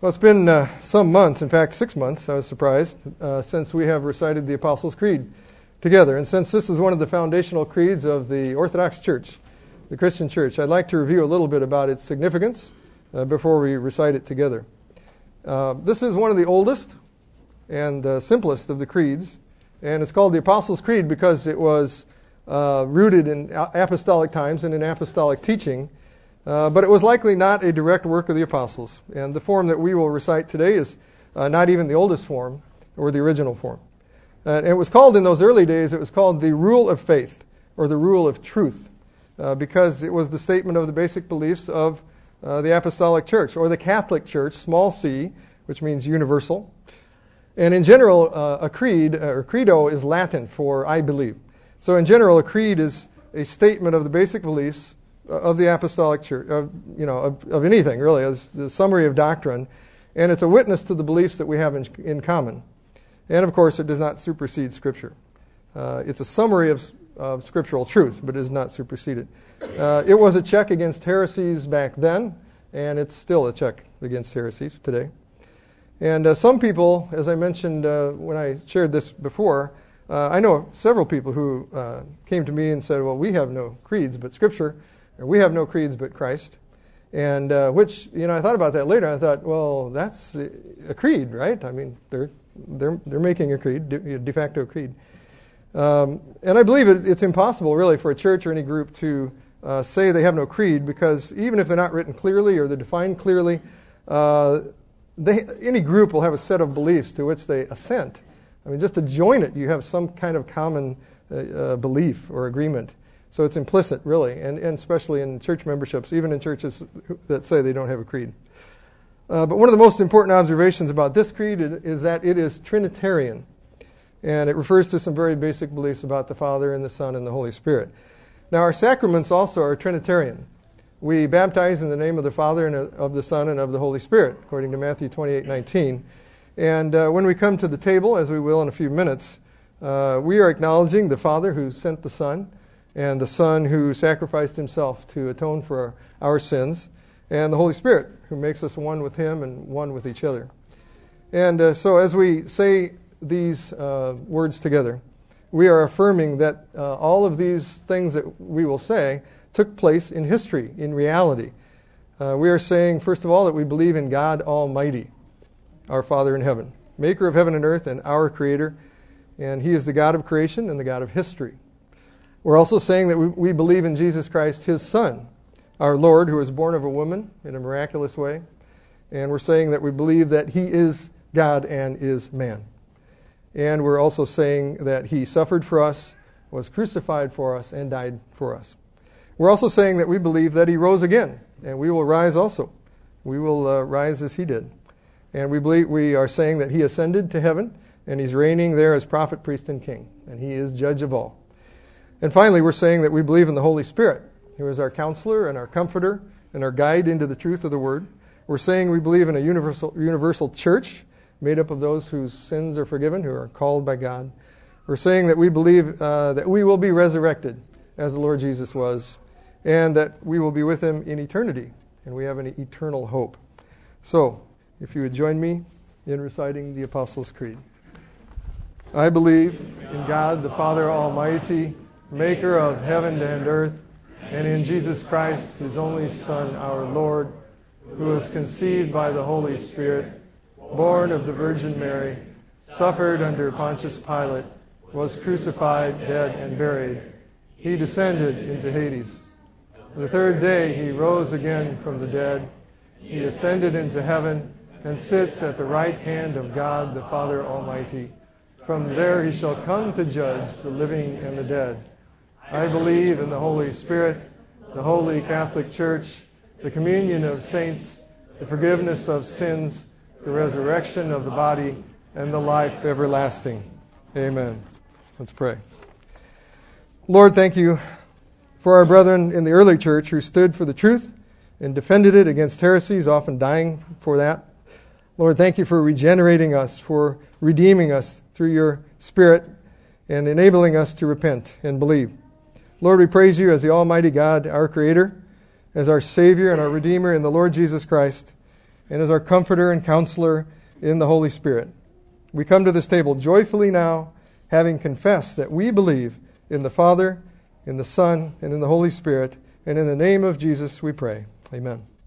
Well, it's been uh, some months, in fact, six months, I was surprised, uh, since we have recited the Apostles' Creed together. And since this is one of the foundational creeds of the Orthodox Church, the Christian Church, I'd like to review a little bit about its significance uh, before we recite it together. Uh, this is one of the oldest and uh, simplest of the creeds, and it's called the Apostles' Creed because it was uh, rooted in apostolic times and in apostolic teaching uh, but it was likely not a direct work of the apostles. And the form that we will recite today is uh, not even the oldest form or the original form. Uh, and it was called in those early days, it was called the rule of faith or the rule of truth uh, because it was the statement of the basic beliefs of uh, the apostolic church or the Catholic church, small c, which means universal. And in general, a creed or credo is Latin for I believe. So in general, a creed is a statement of the basic beliefs of the apostolic church, of, you know, of, of anything really, as the summary of doctrine, and it's a witness to the beliefs that we have in, in common. And of course, it does not supersede Scripture. Uh, it's a summary of, of scriptural truth, but it is not superseded. Uh, it was a check against heresies back then, and it's still a check against heresies today. And uh, some people, as I mentioned uh, when I shared this before, uh, I know several people who uh, came to me and said, Well, we have no creeds, but Scripture we have no creeds but Christ. And uh, which, you know, I thought about that later. I thought, well, that's a creed, right? I mean, they're, they're, they're making a creed, de, facto creed. Um, and I believe it's impossible, really, for a church or any group to uh, say they have no creed because even if they're not written clearly or they're defined clearly, uh, they, any group will have a set of beliefs to which they assent. I mean, just to join it, you have some kind of common uh, uh belief or agreement. So it's implicit, really, and, and especially in church memberships, even in churches that say they don't have a creed. Uh, but one of the most important observations about this creed is that it is Trinitarian. And it refers to some very basic beliefs about the Father and the Son and the Holy Spirit. Now, our sacraments also are Trinitarian. We baptize in the name of the Father and of the Son and of the Holy Spirit, according to Matthew 28 19. And uh, when we come to the table, as we will in a few minutes, uh, we are acknowledging the Father who sent the Son, and the Son who sacrificed himself to atone for our sins, and the Holy Spirit who makes us one with Him and one with each other. And uh, so, as we say these uh, words together, we are affirming that uh, all of these things that we will say took place in history, in reality. Uh, we are saying, first of all, that we believe in God Almighty, our Father in heaven, maker of heaven and earth, and our Creator. And He is the God of creation and the God of history. We're also saying that we, we believe in Jesus Christ, his Son, our Lord, who was born of a woman in a miraculous way. And we're saying that we believe that he is God and is man. And we're also saying that he suffered for us, was crucified for us, and died for us. We're also saying that we believe that he rose again, and we will rise also. We will uh, rise as he did. And we believe we are saying that he ascended to heaven, and he's reigning there as prophet, priest, and king, and he is judge of all. And finally, we're saying that we believe in the Holy Spirit, who is our counselor and our comforter and our guide into the truth of the Word. We're saying we believe in a universal, universal church made up of those whose sins are forgiven, who are called by God. We're saying that we believe uh, that we will be resurrected as the Lord Jesus was, and that we will be with Him in eternity, and we have an eternal hope. So, if you would join me in reciting the Apostles' Creed. I believe in God the Father Almighty maker of heaven and earth, and in Jesus Christ, his only Son, our Lord, who was conceived by the Holy Spirit, born of the Virgin Mary, suffered under Pontius Pilate, was crucified, dead, and buried. He descended into Hades. The third day he rose again from the dead. He ascended into heaven and sits at the right hand of God the Father Almighty. From there he shall come to judge the living and the dead. I believe in the Holy Spirit, the Holy Catholic Church, the communion of saints, the forgiveness of sins, the resurrection of the body, and the life everlasting. Amen. Let's pray. Lord, thank you for our brethren in the early church who stood for the truth and defended it against heresies, often dying for that. Lord, thank you for regenerating us, for redeeming us through your Spirit and enabling us to repent and believe. Lord, we praise you as the Almighty God, our Creator, as our Savior and our Redeemer in the Lord Jesus Christ. and as our comforter and counselor in the Holy Spirit. We come to this table joyfully now, having confessed that we believe in the Father, in the Son, and in the Holy Spirit. And in the name of Jesus we pray. Amen.